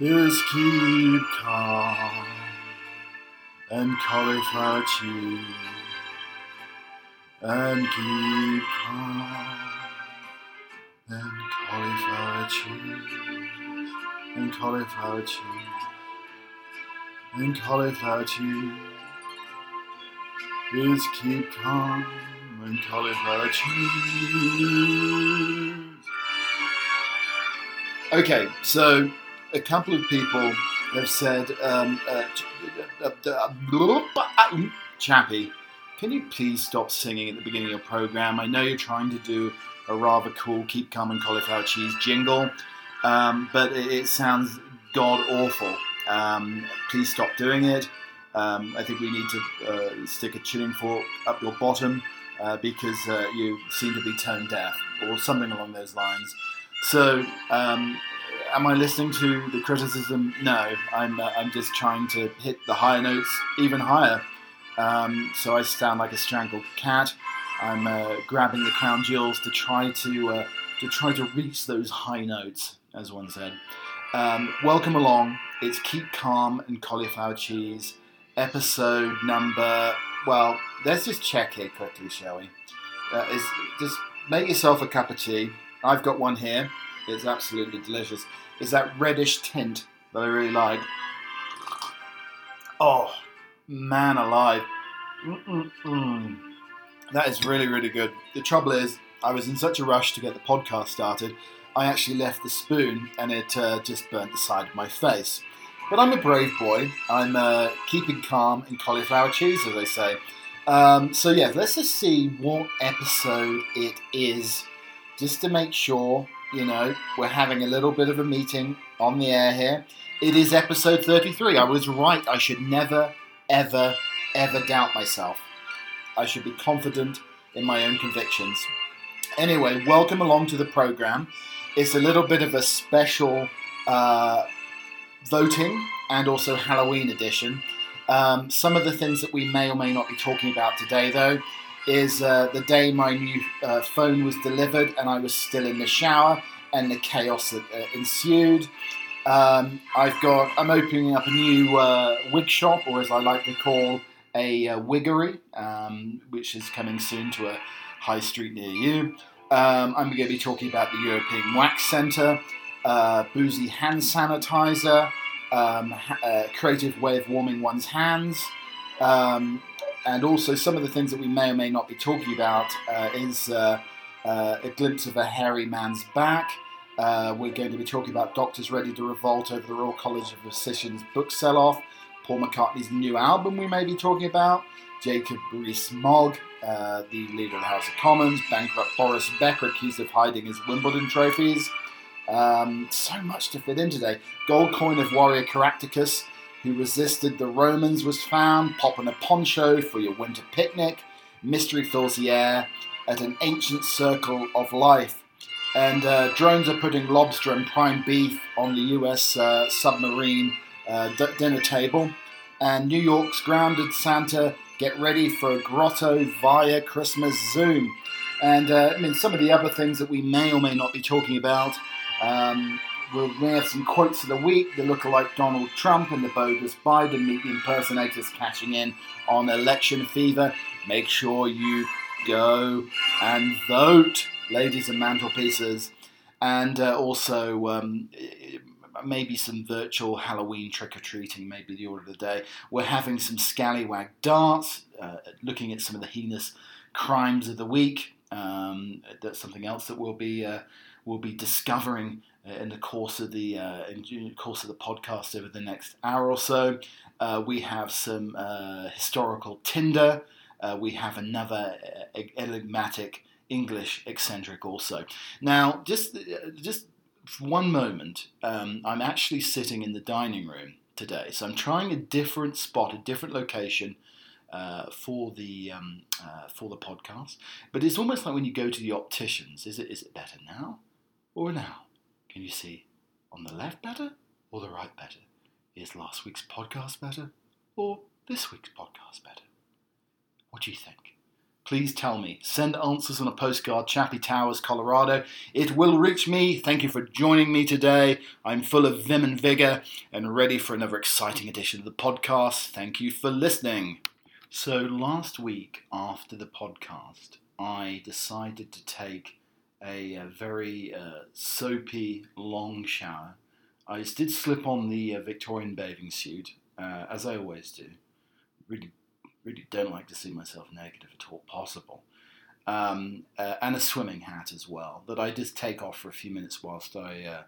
is keep calm and cauliflower cheese and keep calm and cauliflower cheese and cauliflower cheese and cauliflower cheese is keep calm and cauliflower cheese. Okay, so a couple of people have said, um, uh, uh, uh, Chappie, can you please stop singing at the beginning of your program? I know you're trying to do a rather cool Keep Calm and Cauliflower Cheese jingle, um, but it, it, sounds god awful. Um, please stop doing it. Um, I think we need to uh, stick a tuning fork up your bottom uh, because uh, you seem to be tone deaf or something along those lines. So, um, am I listening to the criticism? No, I'm, uh, I'm just trying to hit the higher notes even higher. Um, so I sound like a strangled cat. I'm uh, grabbing the crown jewels to try to uh, to try to reach those high notes, as one said. Um, welcome along. It's Keep Calm and Cauliflower Cheese, episode number. Well, let's just check here quickly, shall we? Uh, is, just make yourself a cup of tea. I've got one here. It's absolutely delicious. It's that reddish tint that I really like. Oh, man alive. Mm-mm-mm. That is really, really good. The trouble is, I was in such a rush to get the podcast started, I actually left the spoon and it uh, just burnt the side of my face. But I'm a brave boy. I'm uh, keeping calm in cauliflower cheese, as they say. Um, so, yeah, let's just see what episode it is, just to make sure, you know, we're having a little bit of a meeting on the air here. It is episode 33. I was right. I should never, ever, ever doubt myself. I should be confident in my own convictions. Anyway, welcome along to the program. It's a little bit of a special uh, voting and also Halloween edition. Um, some of the things that we may or may not be talking about today, though, is uh, the day my new uh, phone was delivered and I was still in the shower and the chaos that uh, ensued. Um, I've got. I'm opening up a new uh, wig shop, or as I like to call a uh, wiggery, um, which is coming soon to a high street near you. Um, I'm going to be talking about the European Wax Centre, uh, boozy hand sanitizer, um, a uh, creative way of warming one's hands, um, and also some of the things that we may or may not be talking about uh, is uh, uh, a glimpse of a hairy man's back. Uh, we're going to be talking about doctors ready to revolt over the Royal College of Physicians book sell-off. Paul McCartney's new album we may be talking about, Jacob Rees-Mogg, uh, the leader of the House of Commons, bankrupt Boris Becker accused of hiding his Wimbledon trophies. Um, so much to fit in today. Gold coin of warrior Caractacus, who resisted the Romans, was found. popping a poncho for your winter picnic. Mystery fills the air at an ancient circle of life. And uh, drones are putting lobster and prime beef on the US uh, submarine uh, d- dinner table. And New York's grounded Santa get ready for a grotto via Christmas Zoom. And uh, I mean, some of the other things that we may or may not be talking about. Um, we'll, we have some quotes of the week. The lookalike Donald Trump and the bogus Biden meet the impersonators cashing in on election fever. Make sure you go and vote, ladies and mantelpieces. And uh, also, um, maybe some virtual Halloween trick or treating, maybe the order of the day. We're having some scallywag darts, uh, looking at some of the heinous crimes of the week. Um, that's something else that we'll be uh, we'll be discovering in the course of the uh, in course of the podcast over the next hour or so. Uh, we have some uh, historical Tinder. we have another enigmatic English eccentric also. Now, just just one moment, um, I'm actually sitting in the dining room today. So I'm trying a different spot, a different location uh, for the um, uh, for the podcast. But it's almost like when you go to the opticians. Is it is it better now or now? Can you see on the left better or the right better? Is last week's podcast better or this week's podcast better? What do you think? please tell me. Send answers on a postcard, Chappie Towers, Colorado. It will reach me. Thank you for joining me today. I'm full of vim and vigor and ready for another exciting edition of the podcast. Thank you for listening. So, last week after the podcast, I decided to take a, a very uh, soapy long shower. I did slip on the uh, Victorian bathing suit, uh, as I always do. Really, really don't like to see myself negative at all possible. Um, uh, and a swimming hat as well that I just take off for a few minutes whilst I uh,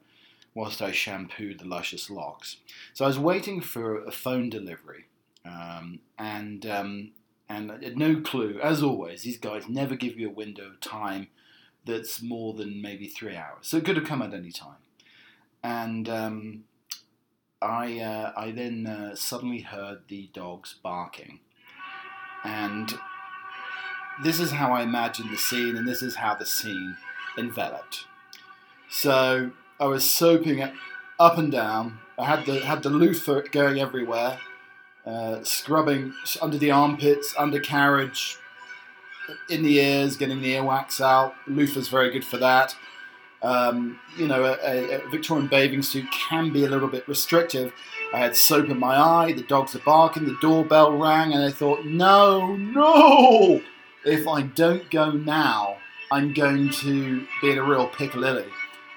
whilst I shampooed the luscious locks. So I was waiting for a phone delivery, um, and um, and no clue. As always, these guys never give you a window of time that's more than maybe three hours. So it could have come at any time. And um, I, uh, I then uh, suddenly heard the dogs barking. And this is how I imagined the scene, and this is how the scene enveloped. So I was soaping it up and down. I had the had the loofah going everywhere, uh, scrubbing under the armpits, undercarriage, in the ears, getting the earwax out. Loofah's very good for that. Um, you know, a, a, Victorian bathing suit can be a little bit restrictive. I had soap in my eye, the dogs are barking, the doorbell rang, and I thought, no, no! If I don't go now, I'm going to be in a real piccalilli.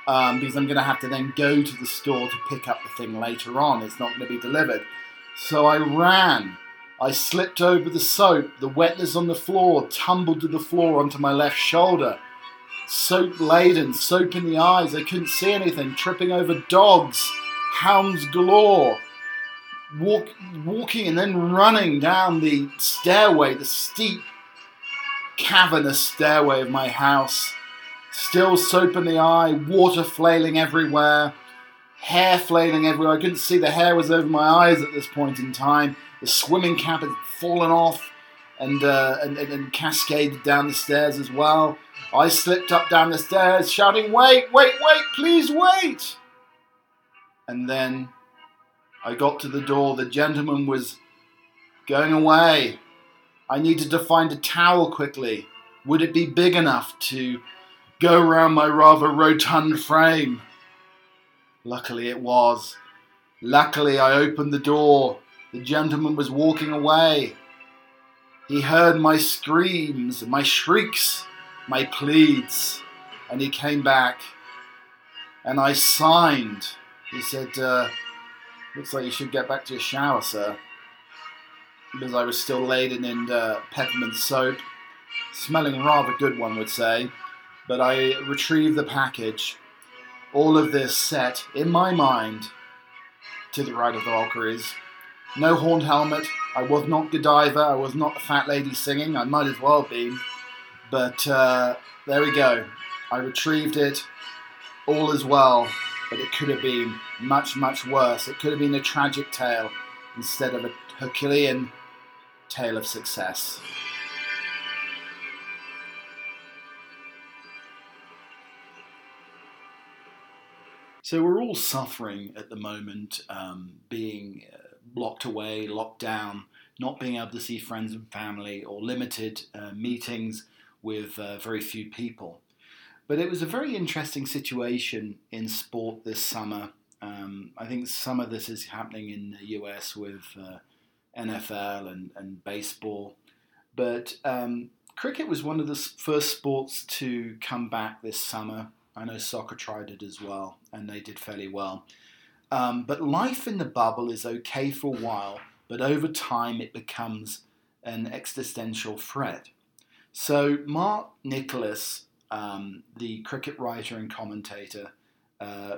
Um, because I'm going to have to then go to the store to pick up the thing later on. It's not going to be delivered. So I ran I slipped over the soap. The wetness on the floor tumbled to the floor onto my left shoulder. Soap laden, soap in the eyes. I couldn't see anything. Tripping over dogs, hounds galore. Walk, walking and then running down the stairway, the steep, cavernous stairway of my house. Still soap in the eye, water flailing everywhere, hair flailing everywhere. I couldn't see the hair was over my eyes at this point in time. The swimming cap had fallen off and, uh, and, and, and cascaded down the stairs as well. I slipped up down the stairs, shouting, Wait, wait, wait, please wait! And then I got to the door. The gentleman was going away. I needed to find a towel quickly. Would it be big enough to go around my rather rotund frame? Luckily, it was. Luckily, I opened the door the gentleman was walking away. He heard my screams, my shrieks, my pleads, and he came back. And I signed. He said, uh, Looks like you should get back to your shower, sir. Because I was still laden in uh, peppermint soap, smelling rather good, one would say. But I retrieved the package. All of this set in my mind to the right of the Valkyries no horned helmet. I was not Godiva. I was not the fat lady singing. I might as well have been. But uh, there we go. I retrieved it. All is well. But it could have been much, much worse. It could have been a tragic tale instead of a Herculean tale of success. So we're all suffering at the moment, um, being uh, locked away, locked down, not being able to see friends and family, or limited uh, meetings with uh, very few people. But it was a very interesting situation in sport this summer. Um, I think some of this is happening in the US with uh, NFL and, and baseball. But um, cricket was one of the first sports to come back this summer. I know soccer tried it as well, and they did fairly well. Um, but life in the bubble is okay for a while, but over time it becomes an existential threat. So, Mark Nicholas, um, the cricket writer and commentator, uh,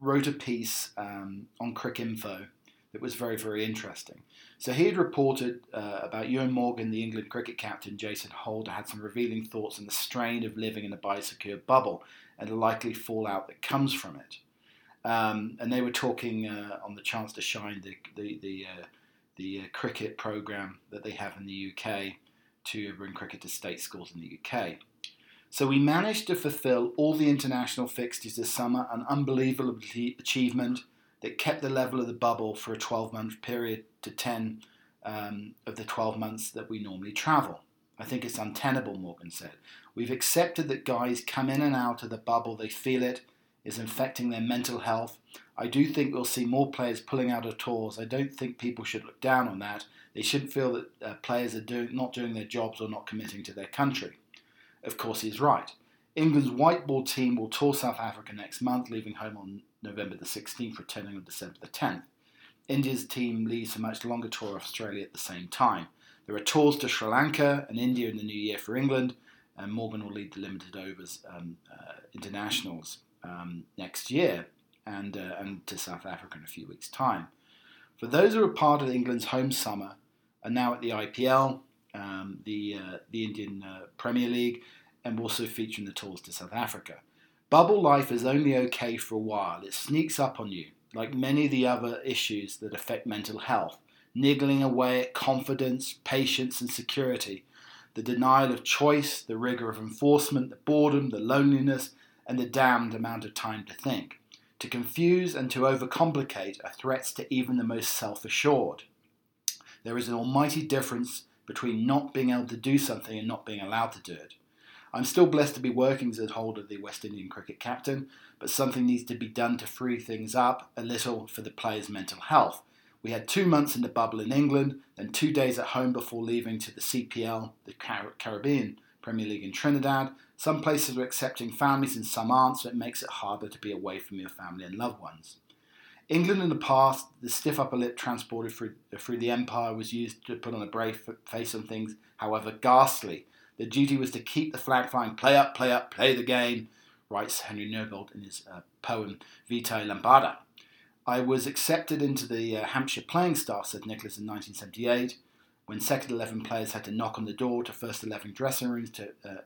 wrote a piece um, on Cricinfo that was very, very interesting. So, he had reported uh, about Eoin Morgan, the England cricket captain, Jason Holder, had some revealing thoughts on the strain of living in a biosecure bubble and the likely fallout that comes from it. Um, and they were talking uh, on the Chance to Shine, the the the, uh, the uh, cricket program that they have in the UK to bring cricket to state schools in the UK. So we managed to fulfil all the international fixtures this summer, an unbelievable achievement that kept the level of the bubble for a 12 month period to 10 um, of the 12 months that we normally travel. I think it's untenable, Morgan said. We've accepted that guys come in and out of the bubble, they feel it, is infecting their mental health. I do think we'll see more players pulling out of tours. I don't think people should look down on that. They shouldn't feel that uh, players are doing, not doing their jobs or not committing to their country. Of course, he's right. England's white ball team will tour South Africa next month, leaving home on November the 16th, returning on December the 10th. India's team leaves a much longer tour of Australia at the same time. There are tours to Sri Lanka and India in the new year for England, and Morgan will lead the limited overs um, uh, internationals um, next year and, uh, and to South Africa in a few weeks' time. For those who are part of England's home summer and now at the IPL, um, the, uh, the Indian uh, Premier League, and also featuring the tours to South Africa. Bubble life is only okay for a while. It sneaks up on you, like many of the other issues that affect mental health, niggling away at confidence, patience, and security. The denial of choice, the rigor of enforcement, the boredom, the loneliness, and the damned amount of time to think. To confuse and to overcomplicate are threats to even the most self assured. There is an almighty difference between not being able to do something and not being allowed to do it. I'm still blessed to be working as a holder of the West Indian cricket captain, but something needs to be done to free things up a little for the players' mental health. We had two months in the bubble in England, then two days at home before leaving to the CPL, the Car- Caribbean Premier League in Trinidad. Some places are accepting families and some aren't, so it makes it harder to be away from your family and loved ones. England in the past, the stiff upper lip transported through, through the empire was used to put on a brave face on things, however ghastly. The duty was to keep the flag flying, play up, play up, play the game, writes Henry Newbolt in his uh, poem Vitai Lampada. I was accepted into the uh, Hampshire playing staff, said Nicholas in 1978, when second 11 players had to knock on the door to first 11 dressing rooms to uh,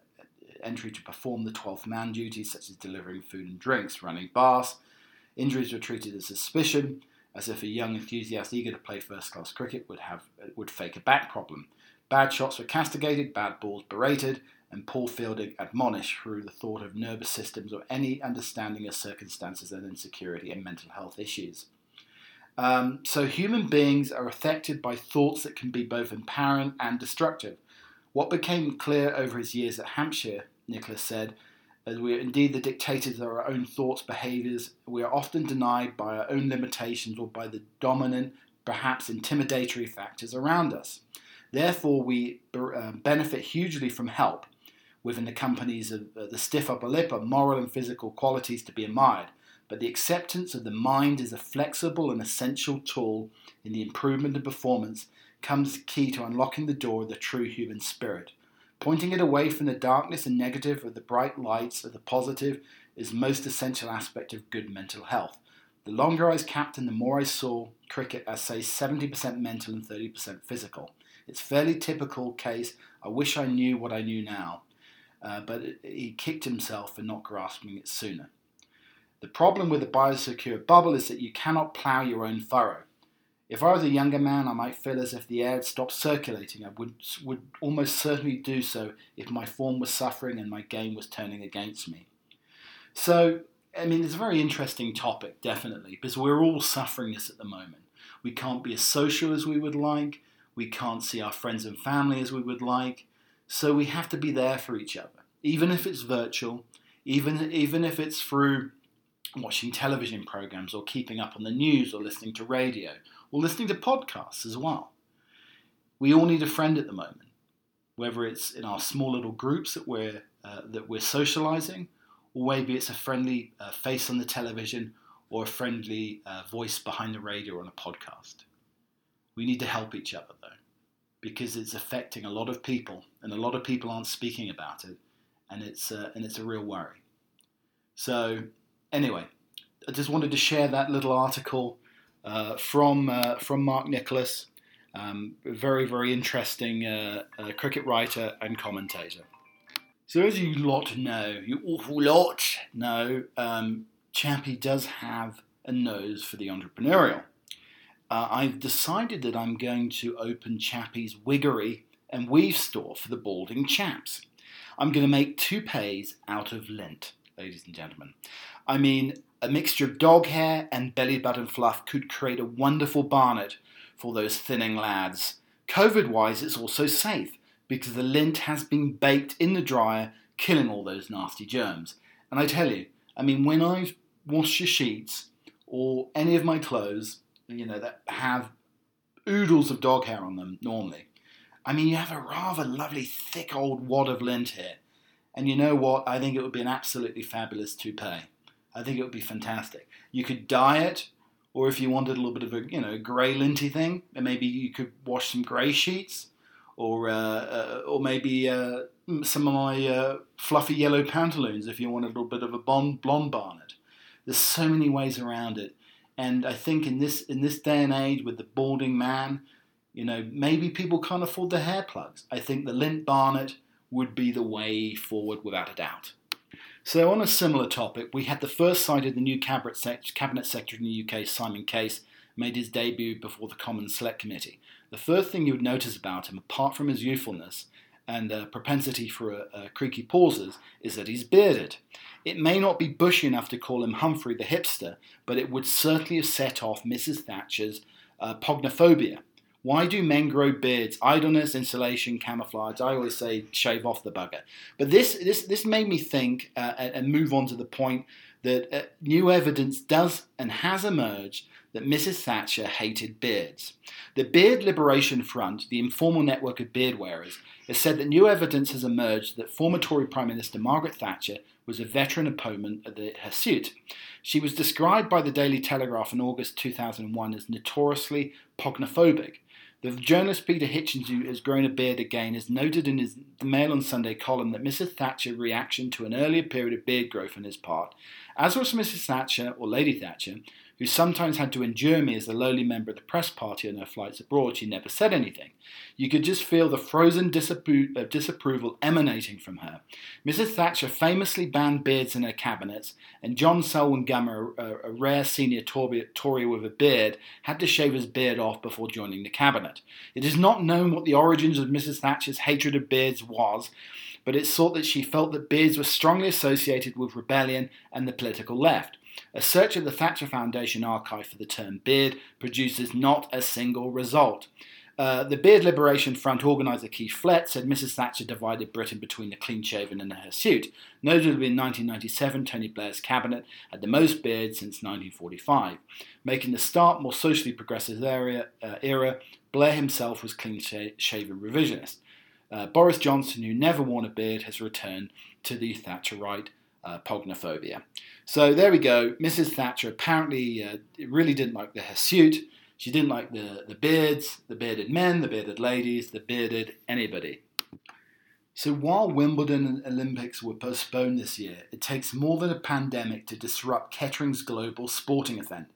entry to perform the 12th man duties, such as delivering food and drinks, running bars. Injuries were treated as suspicion, as if a young enthusiast eager to play first class cricket would, have, would fake a back problem. Bad shots were castigated, bad balls berated, and poor fielding admonished through the thought of nervous systems or any understanding of circumstances and insecurity and mental health issues. Um, so human beings are affected by thoughts that can be both empowering and destructive. What became clear over his years at Hampshire, Nicholas said, as we are indeed the dictators of our own thoughts, behaviours, we are often denied by our own limitations or by the dominant, perhaps intimidatory factors around us. Therefore, we uh, benefit hugely from help within the companies of uh, the stiff upper lip moral and physical qualities to be admired, but the acceptance of the mind as a flexible and essential tool in the improvement of performance comes key to unlocking the door of the true human spirit. Pointing it away from the darkness and negative of the bright lights of the positive is most essential aspect of good mental health. The longer I was captain, the more I saw cricket as, say, 70% mental and 30% physical. It's fairly typical case. I wish I knew what I knew now, uh, but he kicked himself for not grasping it sooner. The problem with the biosecure bubble is that you cannot plough your own furrow. If I was a younger man, I might feel as if the air had stopped circulating. I would, would almost certainly do so if my form was suffering and my game was turning against me. So, I mean, it's a very interesting topic, definitely, because we're all suffering this at the moment. We can't be as social as we would like. We can't see our friends and family as we would like. So we have to be there for each other, even if it's virtual, even, even if it's through watching television programs or keeping up on the news or listening to radio or listening to podcasts as well. We all need a friend at the moment, whether it's in our small little groups that we're, uh, that we're socializing, or maybe it's a friendly uh, face on the television or a friendly uh, voice behind the radio on a podcast. We need to help each other though, because it's affecting a lot of people, and a lot of people aren't speaking about it, and it's uh, and it's a real worry. So anyway, I just wanted to share that little article uh, from uh, from Mark Nicholas, um, very very interesting uh, uh, cricket writer and commentator. So as you lot know, you awful lot know, um, Chappie does have a nose for the entrepreneurial uh, I've decided that I'm going to open Chappie's Wiggery and Weave store for the balding chaps. I'm going to make toupees out of lint, ladies and gentlemen. I mean, a mixture of dog hair and belly button fluff could create a wonderful barnet for those thinning lads. COVID wise, it's also safe. because the lint has been baked in the dryer, killing all those nasty germs. And I tell you, I mean, when I've washed your sheets or any of my clothes, you know, that have oodles of dog hair on them normally, I mean, you have a rather lovely thick old wad of lint here. And you know what? I think it would be an absolutely fabulous toupee. I think it would be fantastic. You could dye it, or if you wanted a little bit of a you know grey linty thing, and maybe you could wash some grey sheets or uh, uh, or maybe uh, some of my uh, fluffy yellow pantaloons if you want a little bit of a blonde blonde barnet. There's so many ways around it, and I think in this in this day and age with the balding man, you know maybe people can't afford the hair plugs. I think the lint barnet would be the way forward without a doubt. So, on a similar topic, we had the first sight of the new cabinet, sec- cabinet secretary in the UK, Simon Case, made his debut before the Commons Select Committee. The first thing you would notice about him, apart from his youthfulness and uh, propensity for uh, uh, creaky pauses, is that he's bearded. It may not be bushy enough to call him Humphrey the hipster, but it would certainly have set off Mrs. Thatcher's pogonophobia. Why do men grow beards? Idleness, insulation, camouflage. I always say shave off the bugger. But this this this made me think uh, and move on to the point that uh, new evidence does and has emerged that Mrs. Thatcher hated beards. The Beard Liberation Front, the informal network of beard wearers, has said that new evidence has emerged that former Tory Prime Minister Margaret Thatcher was a veteran opponent of the, her suit. She was described by the Daily Telegraph in August 2001 as notoriously pogonophobic. The journalist Peter Hitchens, who has grown a beard again, has noted in his The Mail on Sunday column that Mrs. Thatcher's reaction to an earlier period of beard growth on his part, as was Mrs. Thatcher, or Lady Thatcher, who sometimes had to endure me as a lowly member of the press party on her flights abroad, she never said anything. You could just feel the frozen disappro- uh, disapproval emanating from her. Mrs. Thatcher famously banned beards in her cabinets, and John Selwyn Gummer, a, a rare senior Tory, Tory with a beard, had to shave his beard off before joining the cabinet. It is not known what the origins of Mrs. Thatcher's hatred of beards was, but it's thought that she felt that beards were strongly associated with rebellion and the political left. A search of the Thatcher Foundation archive for the term beard produces not a single result. Uh, the Beard Liberation Front organiser Keith Flett said Mrs. Thatcher divided Britain between the clean shaven and the hirsute. Notably, in 1997, Tony Blair's cabinet had the most beards since 1945. Making the start more socially progressive area, uh, era, Blair himself was clean shaven revisionist. Uh, Boris Johnson, who never worn a beard, has returned to the Thatcherite uh, pogonophobia. So there we go. Mrs. Thatcher apparently uh, really didn't like the hirsute. She didn't like the, the beards, the bearded men, the bearded ladies, the bearded anybody. So while Wimbledon and Olympics were postponed this year, it takes more than a pandemic to disrupt Kettering's global sporting event.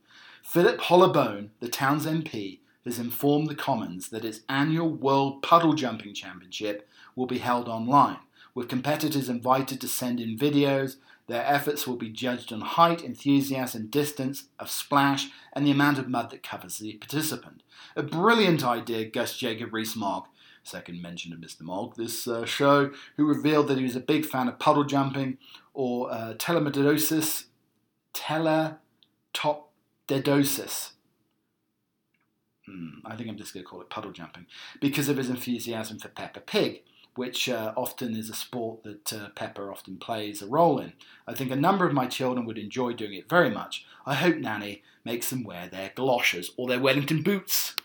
Philip Hollobone, the town's MP, has informed the Commons that its annual World Puddle Jumping Championship will be held online with competitors invited to send in videos. Their efforts will be judged on height, enthusiasm, distance of splash, and the amount of mud that covers the participant. A brilliant idea, Gus Jacob Rees-Mogg, second mention of Mr. Mogg, this uh, show, who revealed that he was a big fan of puddle jumping or uh, telematodosis, teletopdedosis. Hmm, I think I'm just going to call it puddle jumping because of his enthusiasm for Peppa Pig which uh, often is a sport that uh, Peppa often plays a role in. I think a number of my children would enjoy doing it very much. I hope Nanny makes them wear their galoshes or their Wellington boots.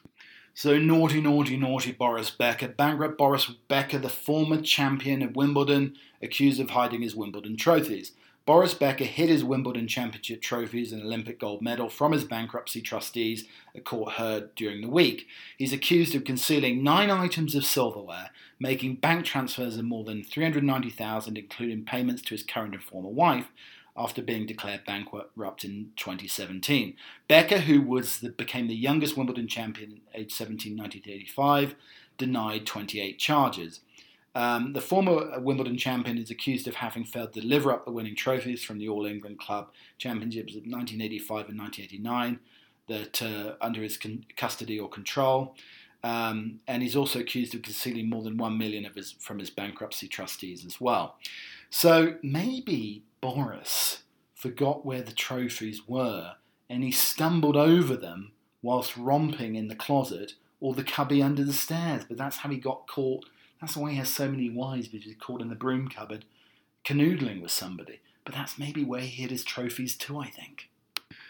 So naughty, naughty, naughty Boris Becker. Bankrupt Boris Becker, the former champion of Wimbledon, accused of hiding his Wimbledon trophies. Boris Becker hid his Wimbledon Championship trophies and Olympic gold medal from his bankruptcy trustees, a court heard during the week. He's accused of concealing nine items of silverware, making bank transfers of more than 390,000, including payments to his current and former wife, after being declared bankrupt in 2017. Becker, who was the, became the youngest Wimbledon champion aged 17, 1985, denied 28 charges. Um, the former Wimbledon champion is accused of having failed to deliver up the winning trophies from the All England Club Championships of 1985 and 1989 that uh, under his con- custody or control. Um, and he's also accused of concealing more than one million of his from his bankruptcy trustees as well. So maybe Boris forgot where the trophies were, and he stumbled over them whilst romping in the closet or the cubby under the stairs. But that's how he got caught That's why he has so many wives because he's caught in the broom cupboard canoodling with somebody. But that's maybe where he hid his trophies too, I think.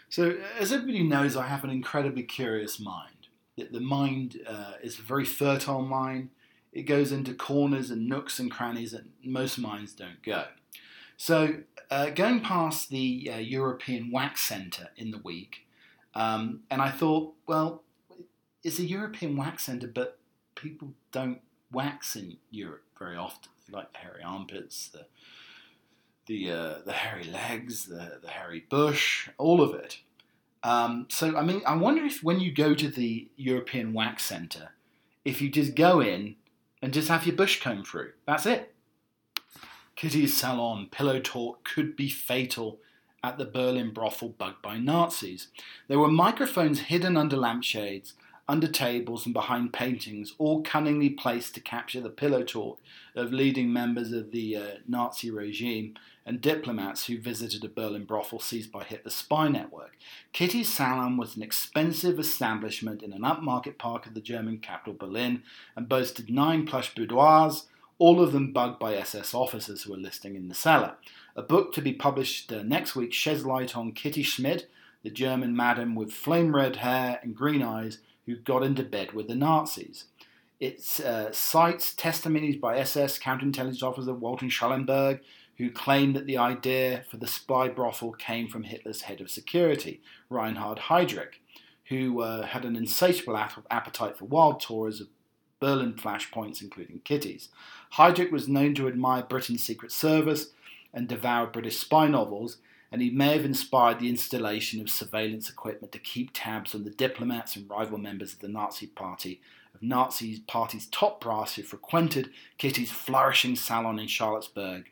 So, as everybody knows, I have an incredibly curious mind. The mind uh, is a very fertile mind. It goes into corners and nooks and crannies that most minds don't go. So, uh, going past the uh, European Wax Centre in the week, um, and I thought, well, it's a European wax centre, but people don't wax in Europe very often, They like the hairy armpits, the the uh, the hairy legs, the the hairy bush, all of it. Um, so I mean, I wonder if when you go to the European Wax Centre, if you just go in and just have your bush comb through, that's it. Kitty's salon pillow talk could be fatal at the Berlin brothel bugged by Nazis. There were microphones hidden under lampshades under tables and behind paintings, all cunningly placed to capture the pillow talk of leading members of the uh, Nazi regime and diplomats who visited a Berlin brothel seized by Hitler's spy network. Kitty's Salon was an expensive establishment in an upmarket park of the German capital Berlin and boasted nine plush boudoirs, all of them bugged by SS officers who were listing in the cellar. A book to be published uh, next week sheds light on Kitty Schmidt, the German madam with flame red hair and green eyes who got into bed with the Nazis. It uh, cites testimonies by SS counterintelligence officer Walter Schellenberg, who claimed that the idea for the spy brothel came from Hitler's head of security, Reinhard Heydrich, who uh, had an insatiable appetite for wild tours of Berlin flashpoints, including Kitty's. Heydrich was known to admire Britain's Secret Service and devour British spy novels, and he may have inspired the installation of surveillance equipment to keep tabs on the diplomats and rival members of the Nazi Party, of Nazi Party's top brass who frequented Kitty's flourishing salon in Charlottenburg.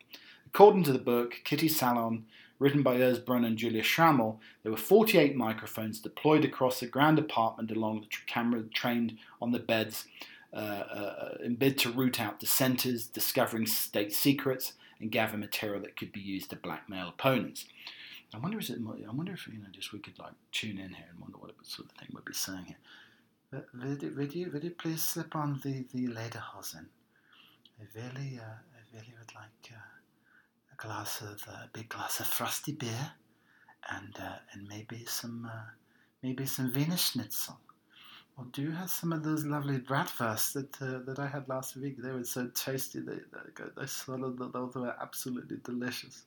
According to the book, Kitty's Salon, written by Urs Brunn and Julia Schrammel, there were 48 microphones deployed across the grand apartment along the camera trained on the beds uh, uh, in bid to root out dissenters, discovering state secrets, and gather material that could be used to blackmail opponents. I wonder, is it? I wonder if you know, just we could like tune in here and wonder what sort of thing we'd be saying here. Would, would you, would you please slip on the the lederhosen? I really, uh, I really would like uh, a glass of uh, a big glass of frosty beer, and uh, and maybe some uh, maybe some Wiener Schnitzel. Well, do you have some of those lovely bratwursts that uh, that I had last week? They were so tasty. They they, they swallowed those were absolutely delicious.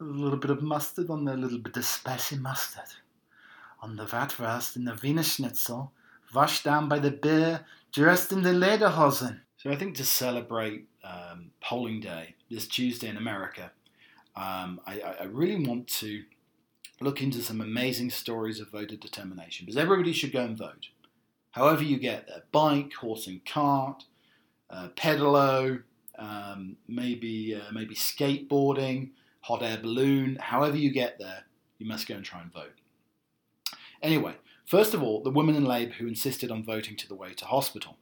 A little bit of mustard on there, a little bit of spicy mustard on the bratwurst and the Wiener Schnitzel, washed down by the beer, dressed in the lederhosen. So I think to celebrate um, polling day this Tuesday in America, um, I, I really want to look into some amazing stories of voter determination because everybody should go and vote however you get there bike, horse and cart, uh, pedalo, um, maybe, uh, maybe skateboarding, hot air balloon, however you get there, you must go and try and vote. Anyway, first of all, the woman in Labour who insisted on voting to the way to hospital.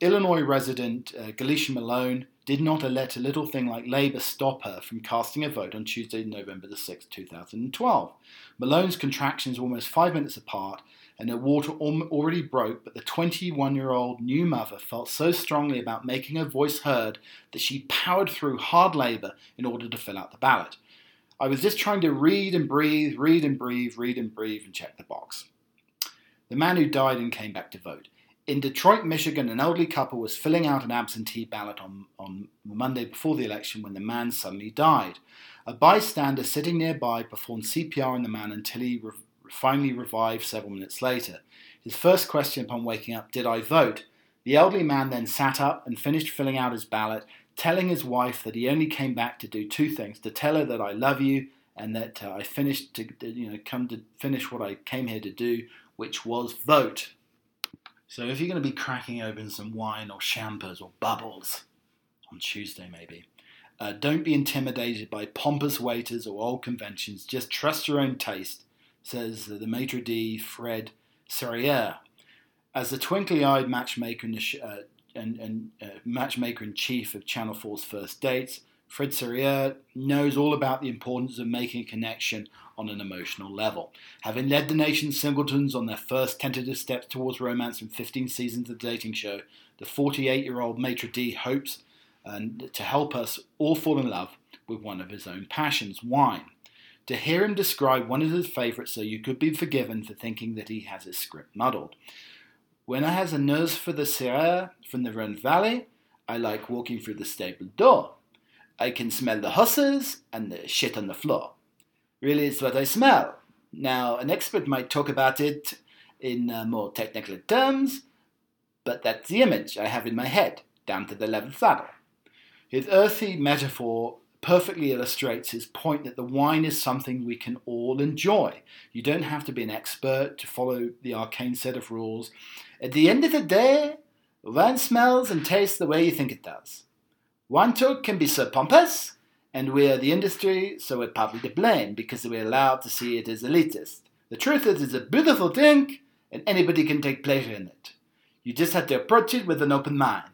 Illinois resident uh, Galicia Malone did not let a little thing like Labour stop her from casting a vote on Tuesday, November the 6th, 2012. Malone's contractions were almost five minutes apart, and her water already broke, but the 21 year old new mother felt so strongly about making her voice heard that she powered through hard labour in order to fill out the ballot. I was just trying to read and breathe, read and breathe, read and breathe, and check the box. The man who died and came back to vote. In Detroit, Michigan, an elderly couple was filling out an absentee ballot on, on the Monday before the election when the man suddenly died. A bystander sitting nearby performed CPR on the man until he re- finally revived several minutes later. His first question upon waking up, Did I vote? The elderly man then sat up and finished filling out his ballot, telling his wife that he only came back to do two things to tell her that I love you and that uh, I finished to, you know, come to finish what I came here to do, which was vote. So if you're going to be cracking open some wine or champers or bubbles on Tuesday, maybe, uh, don't be intimidated by pompous waiters or old conventions. Just trust your own taste says the maitre d' Fred Sirieix. As the twinkly-eyed matchmaker in sh- uh, and, and uh, matchmaker in chief of Channel 4's First Dates, Fred Sirieix knows all about the importance of making a connection on an emotional level. Having led the nation's singletons on their first tentative steps towards romance in 15 seasons of the dating show, the 48 year old maitre d' hopes uh, to help us all fall in love with one of his own passions, wine. To hear him describe one of his favourites so you could be forgiven for thinking that he has his script muddled. When I has a nose for the Syrah from the Rhone Valley, I like walking through the stable door. I can smell the husses and the shit on the floor. Really, it's what I smell. Now, an expert might talk about it in uh, more technical terms, but that's the image I have in my head, down to the level saddle. His earthy metaphor perfectly illustrates his point that the wine is something we can all enjoy. You don't have to be an expert to follow the arcane set of rules. At the end of the day, wine smells and tastes the way you think it does. Wine talk can be so pompous, and we're the industry, so we're partly to blame because we're allowed to see it as elitist. The truth is, it's a beautiful drink, and anybody can take pleasure in it. You just have to approach it with an open mind.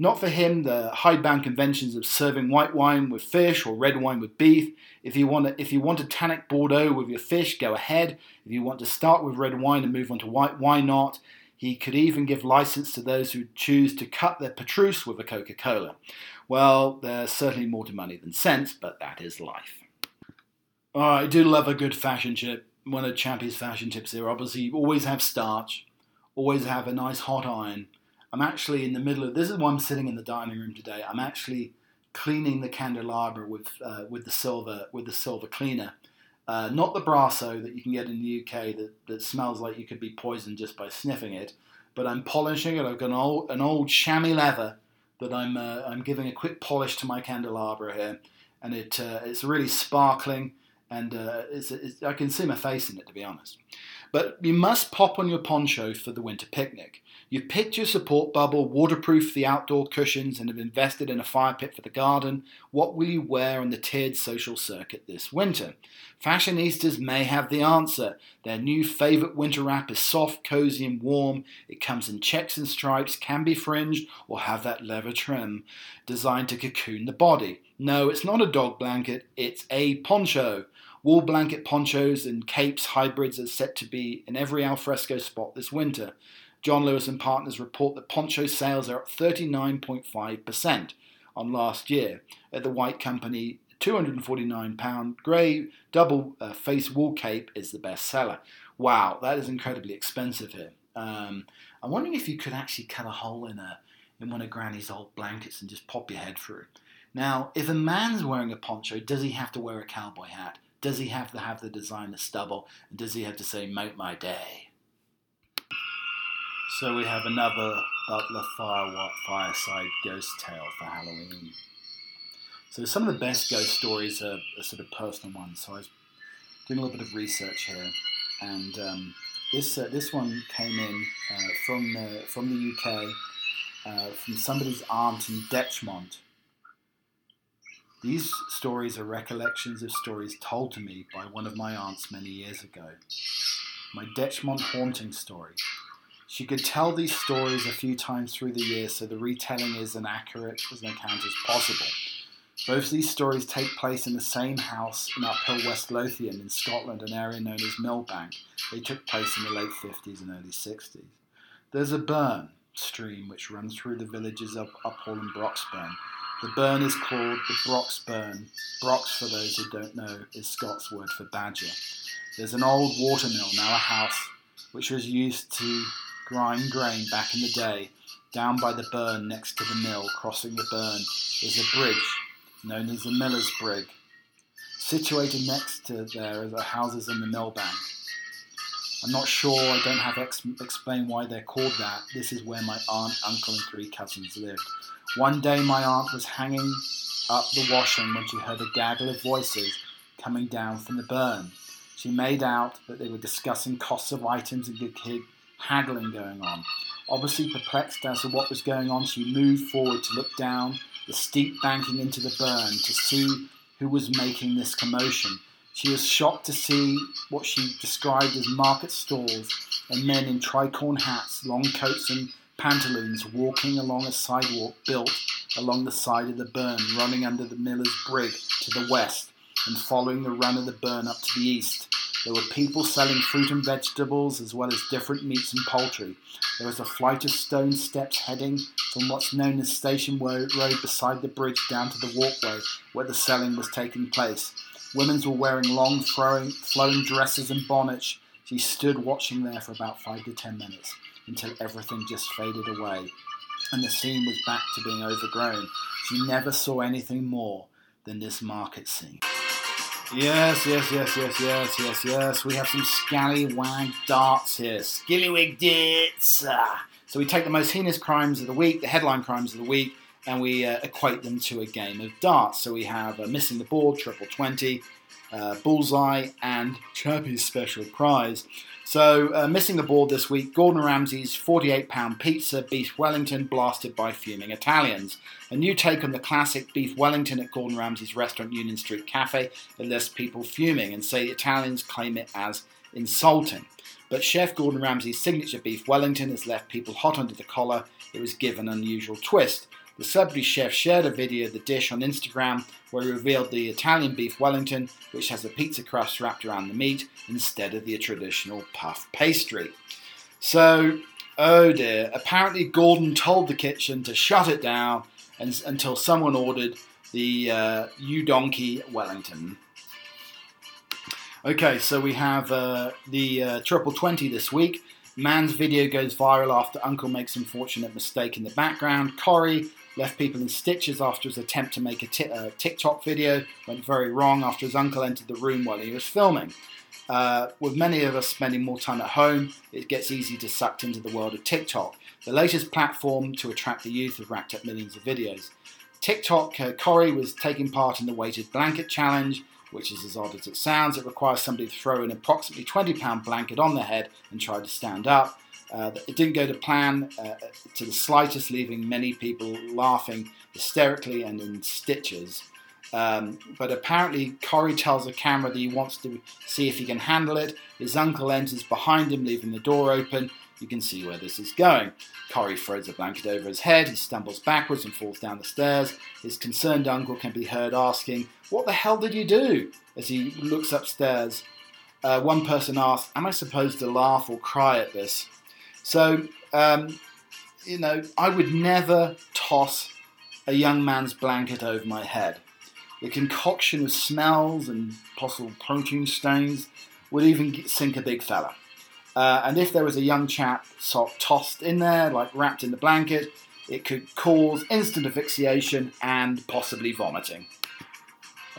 Not for him the hidebound conventions of serving white wine with fish or red wine with beef. If you want to, if you want a tannic Bordeaux with your fish, go ahead. If you want to start with red wine and move on to white, why not? He could even give license to those who choose to cut their Petrus with a Coca Cola. Well, there's certainly more to money than sense, but that is life. Oh, I do love a good fashion chip. One of Chappie's fashion tips here. Obviously, always have starch, always have a nice hot iron I'm actually in the middle of this is why I'm sitting in the dining room today. I'm actually cleaning the candelabra with uh, with the silver with the silver cleaner, uh, not the Brasso that you can get in the UK that, that smells like you could be poisoned just by sniffing it. But I'm polishing it. I've got an old an old chamois leather that I'm uh, I'm giving a quick polish to my candelabra here, and it uh, it's really sparkling and uh, it's, it's, I can see my face in it to be honest. But you must pop on your poncho for the winter picnic. You've picked your support bubble, waterproof the outdoor cushions, and have invested in a fire pit for the garden. What will you wear on the tiered social circuit this winter? Fashionistas may have the answer. Their new favourite winter wrap is soft, cosy, and warm. It comes in checks and stripes, can be fringed, or have that leather trim designed to cocoon the body. No, it's not a dog blanket, it's a poncho. Wool blanket ponchos and capes hybrids are set to be in every alfresco spot this winter. John Lewis and Partners report that poncho sales are up 39.5% on last year. At the White Company, £249 grey double uh, face wool cape is the best seller. Wow, that is incredibly expensive here. Um, I'm wondering if you could actually cut a hole in a in one of Granny's old blankets and just pop your head through. Now, if a man's wearing a poncho, does he have to wear a cowboy hat? Does he have to have the designer stubble? And does he have to say, "Make my day"? So we have another Butler Fire Fireside ghost tale for Halloween. So some of the best ghost stories are, are, sort of personal ones. So I was doing a little bit of research here, and um, this uh, this one came in uh, from uh, from the UK, uh, from somebody's aunt in Dechmont. These stories are recollections of stories told to me by one of my aunts many years ago. My Dechmont haunting story. She could tell these stories a few times through the year, so the retelling is as accurate as an account as possible. Both these stories take place in the same house in Uphall West Lothian in Scotland, an area known as Millbank. They took place in the late 50s and early 60s. There's a burn stream which runs through the villages of Uphall and Broxburn. The burn is called the Brox Burn. Brox, for those who don't know, is Scots word for badger. There's an old watermill, now a house, which was used to grind grain back in the day, down by the burn next to the mill, crossing the burn, is a bridge known as the Miller's Brig. Situated next to there are the houses in the mill bank. I'm not sure, I don't have ex- explain why they're called that. This is where my aunt, uncle, and three cousins lived. One day my aunt was hanging up the washing when she heard a gaggle of voices coming down from the burn. She made out that they were discussing costs of items and good haggling going on. Obviously perplexed as to what was going on, she moved forward to look down the steep banking into the burn to see who was making this commotion. She was shocked to see what she described as market stalls and men in tricorn hats, long coats, and pantaloons walking along a sidewalk built along the side of the burn, running under the miller's brig to the west and following the run of the burn up to the east. There were people selling fruit and vegetables as well as different meats and poultry. There was a flight of stone steps heading from what's known as Station Road beside the bridge down to the walkway where the selling was taking place. Women were wearing long, flowing, dresses and bonnets. She stood watching there for about five to ten minutes until everything just faded away and the scene was back to being overgrown. She never saw anything more than this market scene. Yes, yes, yes, yes, yes, yes, yes. We have some scallywag darts here. Skillywig. Ah. So we take the most heinous crimes of the week, the headline crimes of the week, and we uh, equate them to a game of darts. So we have uh, missing the board, triple twenty, uh, bullseye, and Chappie's special prize. So, uh, missing the board this week, Gordon Ramsay's £48 pizza beef Wellington blasted by fuming Italians. A new take on the classic beef Wellington at Gordon Ramsay's restaurant Union Street Cafe that left people fuming and say Italians claim it as insulting. But Chef Gordon Ramsay's signature beef Wellington has left people hot under the collar. It was given an unusual twist. The celebrity chef shared a video of the dish on Instagram where he revealed the Italian beef Wellington, which has a pizza crust wrapped around the meat instead of the traditional puff pastry. So, oh dear, apparently Gordon told the kitchen to shut it down and, until someone ordered the uh, U Donkey Wellington. Okay, so we have uh, the uh, Triple 20 this week. Man's video goes viral after Uncle makes unfortunate mistake in the background. Corrie left people in stitches after his attempt to make a t- uh, TikTok video went very wrong after his uncle entered the room while he was filming. Uh, with many of us spending more time at home, it gets easy to sucked into the world of TikTok, the latest platform to attract the youth has racked up millions of videos. TikTok, uh, Corrie was taking part in the weighted blanket challenge, which is as odd as it sounds. It requires somebody to throw an approximately 20 pound blanket on their head and try to stand up. Uh, it didn't go to plan uh, to the slightest, leaving many people laughing hysterically and in stitches. Um, but apparently, Corrie tells the camera that he wants to see if he can handle it. His uncle enters behind him, leaving the door open. You can see where this is going. Corrie throws a blanket over his head. He stumbles backwards and falls down the stairs. His concerned uncle can be heard asking, What the hell did you do? as he looks upstairs. Uh, one person asks, Am I supposed to laugh or cry at this? So, um, you know, I would never toss a young man's blanket over my head. The concoction of smells and possible protein stains would even sink a big fella. Uh, and if there was a young chap sort tossed in there, like wrapped in the blanket, it could cause instant asphyxiation and possibly vomiting.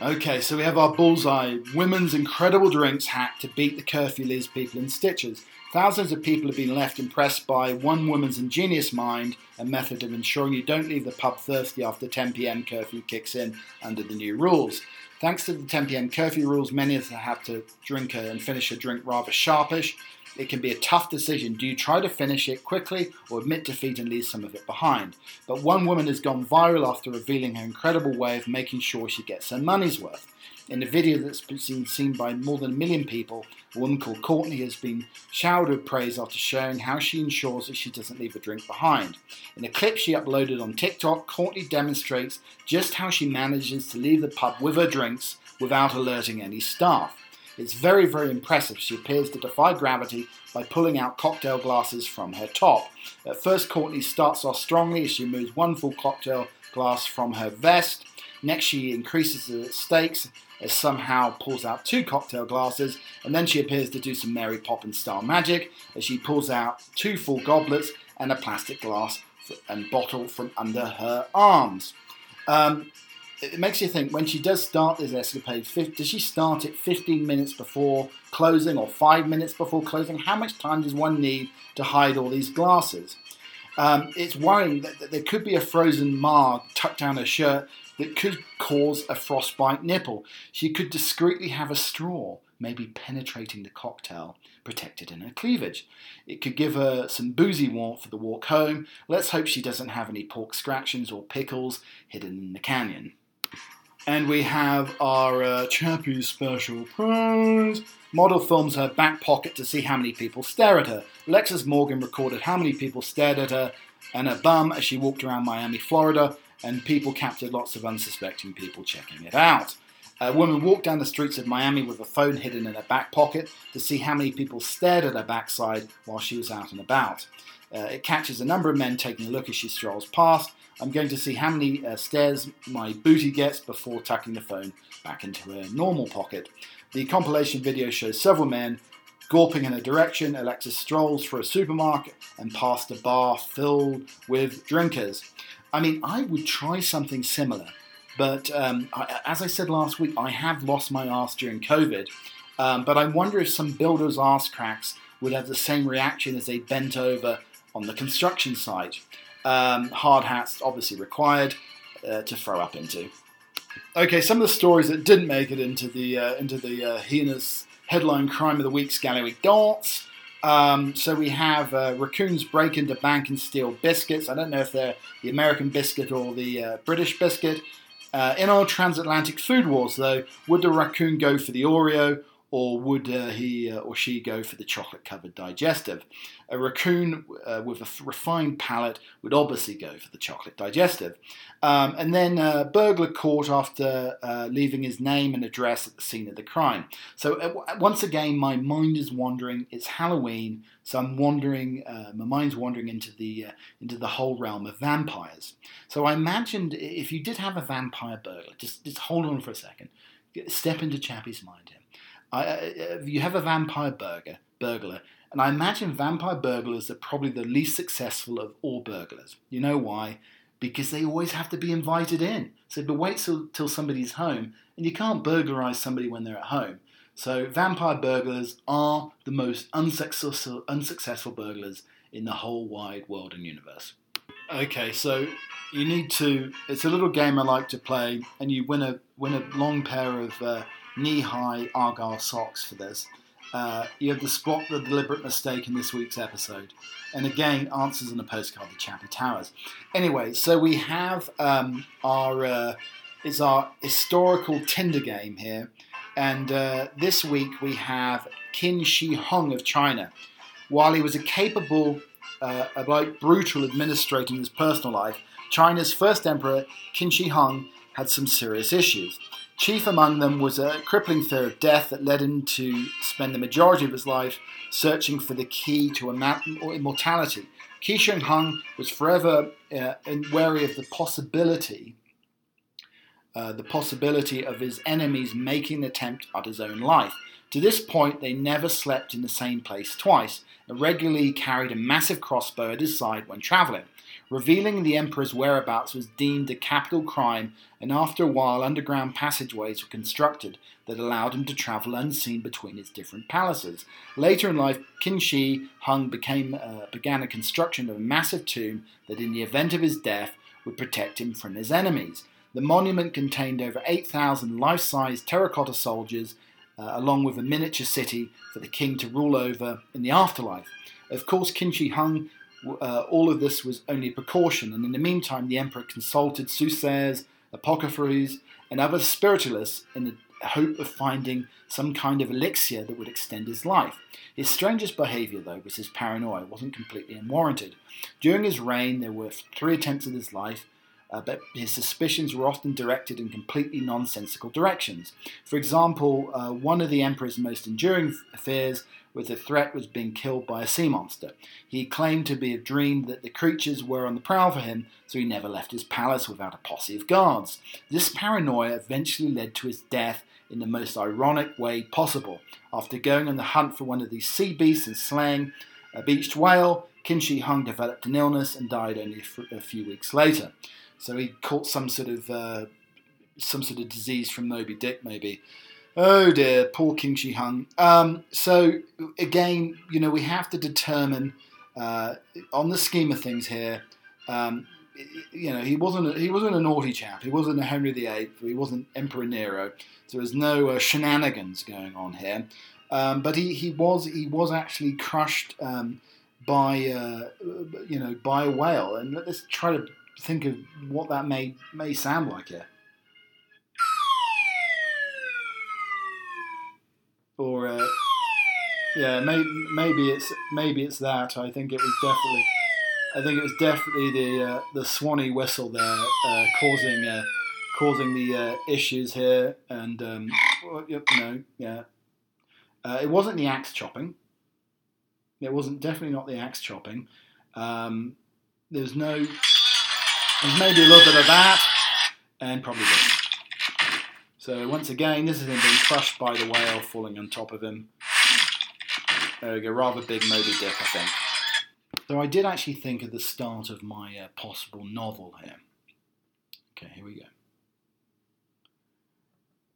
Okay, so we have our bullseye women's incredible drinks hack to beat the curfew leaves people in stitches. Thousands of people have been left impressed by one woman's ingenious mind and method of ensuring you don't leave the pub thirsty after 10 pm curfew kicks in under the new rules. Thanks to the 10 pm curfew rules, many of us have to drink and finish a drink rather sharpish. It can be a tough decision. Do you try to finish it quickly or admit defeat and leave some of it behind? But one woman has gone viral after revealing her incredible way of making sure she gets her money's worth. In a video that's been seen by more than a million people, a woman called Courtney has been showered with praise after showing how she ensures that she doesn't leave a drink behind. In a clip she uploaded on TikTok, Courtney demonstrates just how she manages to leave the pub with her drinks without alerting any staff. It's very, very impressive. She appears to defy gravity by pulling out cocktail glasses from her top. At first, Courtney starts off strongly as she moves one full cocktail glass from her vest. Next, she increases the stakes as somehow pulls out two cocktail glasses, and then she appears to do some Mary Poppins style magic as she pulls out two full goblets and a plastic glass and bottle from under her arms. Um, it makes you think when she does start this escapade, does she start it 15 minutes before closing or five minutes before closing? How much time does one need to hide all these glasses? Um, it's worrying that, that, there could be a frozen marg tucked down her shirt that could cause a frostbite nipple. She could discreetly have a straw, maybe penetrating the cocktail, protected in her cleavage. It could give her some boozy warmth for the walk home. Let's hope she doesn't have any pork scratchings or pickles hidden in the canyon. And we have our uh, Chappie special prize. Model films her back pocket to see how many people stare at her. Alexis Morgan recorded how many people stared at her and her bum as she walked around Miami, Florida, and people captured lots of unsuspecting people checking it out. A woman walked down the streets of Miami with a phone hidden in her back pocket to see how many people stared at her backside while she was out and about. Uh, it catches a number of men taking a look as she strolls past. I'm going to see how many uh, stares my booty gets before tucking the phone back into her normal pocket. The compilation video shows several men gawping in a direction. Alexis strolls through a supermarket and past a bar filled with drinkers. I mean, I would try something similar, but um, I, as I said last week, I have lost my ass during COVID. Um, but I wonder if some builders' ass cracks would have the same reaction as they bent over on the construction site. Um, hard hats obviously required uh, to throw up into. Okay, some of the stories that didn't make it into the uh, into the uh, heinous headline crime of the week, Scallywag Darts. Um, so we have uh, raccoons break into bank and steal biscuits. I don't know if they're the American biscuit or the uh, British biscuit. Uh, in our transatlantic food wars, though, would the raccoon go for the Oreo or would uh, he uh, or she go for the chocolate covered digestive? A raccoon uh, with a refined palate would obviously go for the chocolate digestive. Um, and then uh, burglar caught after uh, leaving his name and address at the scene of the crime. So uh, once again, my mind is wandering. It's Halloween, so I'm wandering. my mind's wandering into the into the whole realm of vampires. So I imagined if you did have a vampire burglar, just just hold on for a second. Step into Chappie's mind here I, you have a vampire burger, burglar, and I imagine vampire burglars are probably the least successful of all burglars. You know why? Because they always have to be invited in. So but wait till, till somebody's home, and you can't burglarize somebody when they're at home. So vampire burglars are the most unsuccessful, unsuccessful burglars in the whole wide world and universe. Okay, so you need to. It's a little game I like to play, and you win a win a long pair of uh, knee-high argyle socks for this. Uh, you have to spot the deliberate mistake in this week's episode. And again, answers in a postcard to Chappie Towers. Anyway, so we have um, our uh, is our historical Tinder game here, and uh, this week we have Qin Shi Huang of China. While he was a capable, uh, like brutal administrator in his personal life, China's first emperor Qin Shi Huang had some serious issues. Chief among them was a crippling fear of death that led him to spend the majority of his life searching for the key to immortality. Qin Shi Huang was forever uh, wary of the possibility, uh, the possibility of his enemies making an attempt at his own life. To this point, they never slept in the same place twice, and regularly carried a massive crossbow at his side when traveling. Revealing the emperor's whereabouts was deemed a capital crime, and after a while, underground passageways were constructed that allowed him to travel unseen between his different palaces. Later in life, Qin Shi Huang became, uh, began a construction of a massive tomb that, in the event of his death, would protect him from his enemies. The monument contained over 8,000 life size terracotta soldiers, uh, along with a miniature city for the king to rule over in the afterlife. Of course, Qin Shi Huang uh, all of this was only precaution, and in the meantime, the emperor consulted soothsayers, apothecaries, and other spiritualists in the hope of finding some kind of elixir that would extend his life. His strangest behavior, though, was his paranoia. Wasn't completely unwarranted. During his reign, there were three attempts at his life, uh, but his suspicions were often directed in completely nonsensical directions. For example, uh, one of the emperor's most enduring fears with the threat was being killed by a sea monster. He claimed to be a dream that the creatures were on the prowl for him, so he never left his palace without a posse of guards. This paranoia eventually led to his death in the most ironic way possible. After going on the hunt for one of these sea beasts and slaying a beached whale, Qin Shi Huang developed an illness and died only a few weeks later. So he caught some sort of uh, some sort of disease from Moby Dick, maybe. Oh dear, poor Qin Shi Huang. Um, so again, you know, we have to determine uh, on the scheme of things here. Um, you know, he wasn't a, he wasn't a naughty chap. He wasn't a Henry VIII. He wasn't Emperor Nero. So there's no uh, shenanigans going on here. Um, but he, he was he was actually crushed um, by uh, you know by a whale. And let's try to think of what that may may sound like here. Or uh, yeah, maybe maybe it's maybe it's that. I think it was definitely. I think it was definitely the uh, the Swanee whistle there, uh, causing uh, causing the uh, issues here. And um, you know, yeah, uh, it wasn't the axe chopping. It wasn't definitely not the axe chopping. Um, there's no. There's maybe a little bit of that, and probably this. So once again, this is him being crushed by the whale falling on top of him. There we go, rather big Moby Dick, I think. So I did actually think at the start of my uh, possible novel here. Okay, here we go.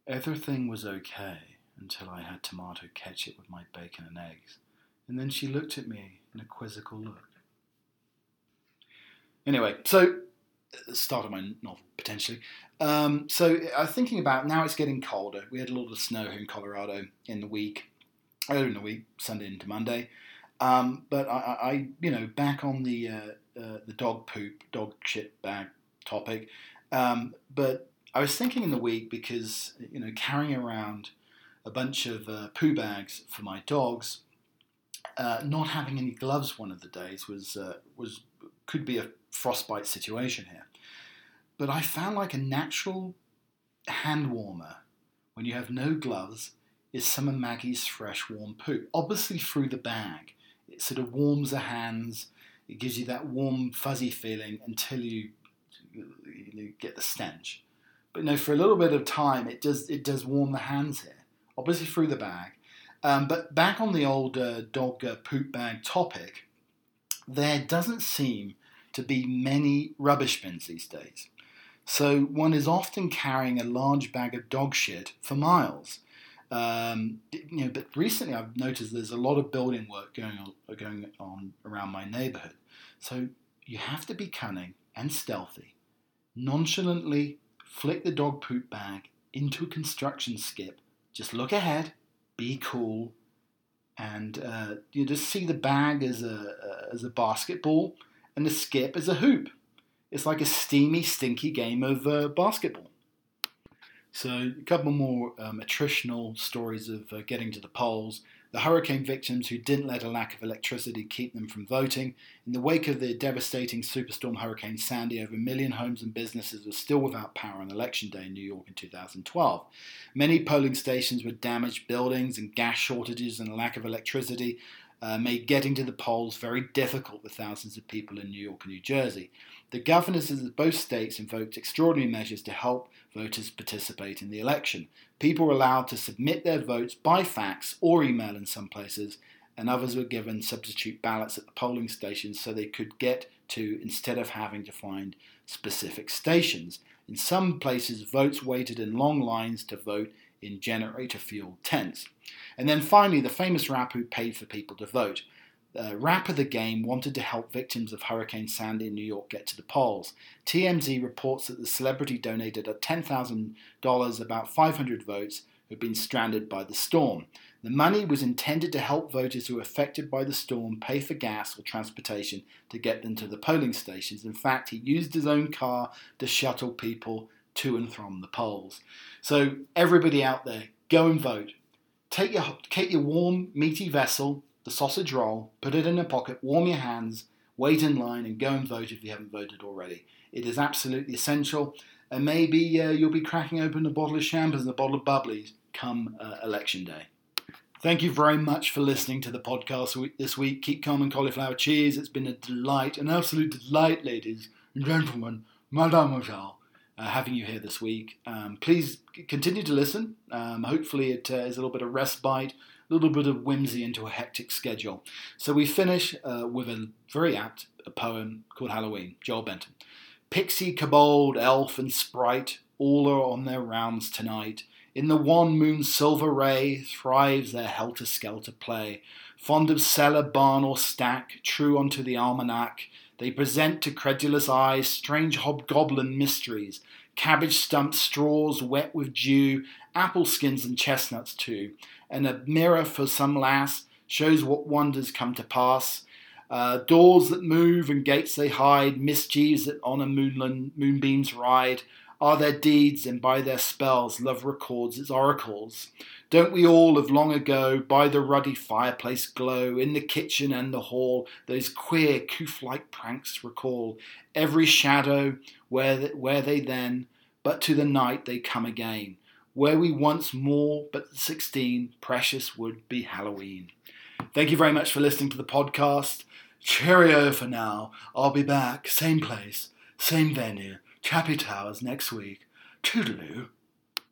Everything was okay until I had tomato ketchup with my bacon and eggs, and then she looked at me in a quizzical look. Anyway, so the start of my novel potentially. Um, so I'm thinking about now it's getting colder. We had a lot of snow here in Colorado in the week, earlier in the week, Sunday into Monday. Um, but I, I, you know, back on the uh, uh, the dog poop, dog shit bag topic. Um, but I was thinking in the week because you know carrying around a bunch of uh, poo bags for my dogs, uh, not having any gloves one of the days was uh, was could be a frostbite situation here. But I found like a natural hand warmer when you have no gloves is some of Maggie's fresh warm poo. Obviously through the bag. It sort of warms the hands. It gives you that warm, fuzzy feeling until you, you get the stench. But no, for a little bit of time, it does it does warm the hands here. Obviously through the bag. Um, but back on the old uh, dog uh, poop bag topic, there doesn't seem to be many rubbish bins these days. So one is often carrying a large bag of dog shit for miles. Um, you know, but recently I've noticed there's a lot of building work going on, going on around my neighborhood. So you have to be cunning and stealthy. Nonchalantly flick the dog poop bag into a construction skip. Just look ahead, be cool, and uh, you just see the bag as a as a basketball and the skip as a hoop. It's like a steamy, stinky game of uh, basketball. So, a couple more um, attritional stories of uh, getting to the polls. The hurricane victims who didn't let a lack of electricity keep them from voting. In the wake of the devastating superstorm Hurricane Sandy, over a million homes and businesses were still without power on election day in New York in 2012. Many polling stations were damaged, buildings and gas shortages and a lack of electricity uh, made getting to the polls very difficult for thousands of people in New York and New Jersey. The governors of both states invoked extraordinary measures to help voters participate in the election. People were allowed to submit their votes by fax or email in some places, and others were given substitute ballots at the polling stations so they could get to instead of having to find specific stations. In some places, votes waited in long lines to vote in generator fueled tents. And then finally, the famous rap who paid for people to vote. Uh, Rapper The Game wanted to help victims of Hurricane Sandy in New York get to the polls. TMZ reports that the celebrity donated $10,000, about 500 votes, who had been stranded by the storm. The money was intended to help voters who were affected by the storm pay for gas or transportation to get them to the polling stations. In fact, he used his own car to shuttle people to and from the polls. So, everybody out there, go and vote. Take your, take your warm, meaty vessel, the sausage roll, put it in a pocket, warm your hands, wait in line, and go and vote if you haven't voted already. It is absolutely essential, and maybe uh, you'll be cracking open a bottle of champagne and a bottle of bubblies come uh, election day. Thank you very much for listening to the podcast this week. Keep calm and cauliflower cheese. It's been a delight, an absolute delight, ladies and gentlemen, mademoiselle, uh, having you here this week. Um, please continue to listen. Um, hopefully, it uh, is a little bit of respite little bit of whimsy into a hectic schedule. So we finish uh, with a very apt a poem called Halloween, Joel Benton. Pixie, kobold, elf, and sprite all are on their rounds tonight. In the wan moon's silver ray thrives their helter skelter play. Fond of cellar, barn, or stack, true unto the almanac, they present to credulous eyes strange hobgoblin mysteries, cabbage stumps, straws wet with dew, apple skins and chestnuts too and a mirror for some lass shows what wonders come to pass. Uh, doors that move and gates they hide, mischiefs that on a moonland, moonbeams ride, are their deeds, and by their spells love records its oracles. Don't we all of long ago, by the ruddy fireplace glow, in the kitchen and the hall, those queer coof like pranks recall? Every shadow where, where they then but to the night they come again, where we once more but 16 precious would be Halloween. Thank you very much for listening to the podcast. Cheerio for now. I'll be back, same place, same venue, Chappie Towers next week. Toodaloo.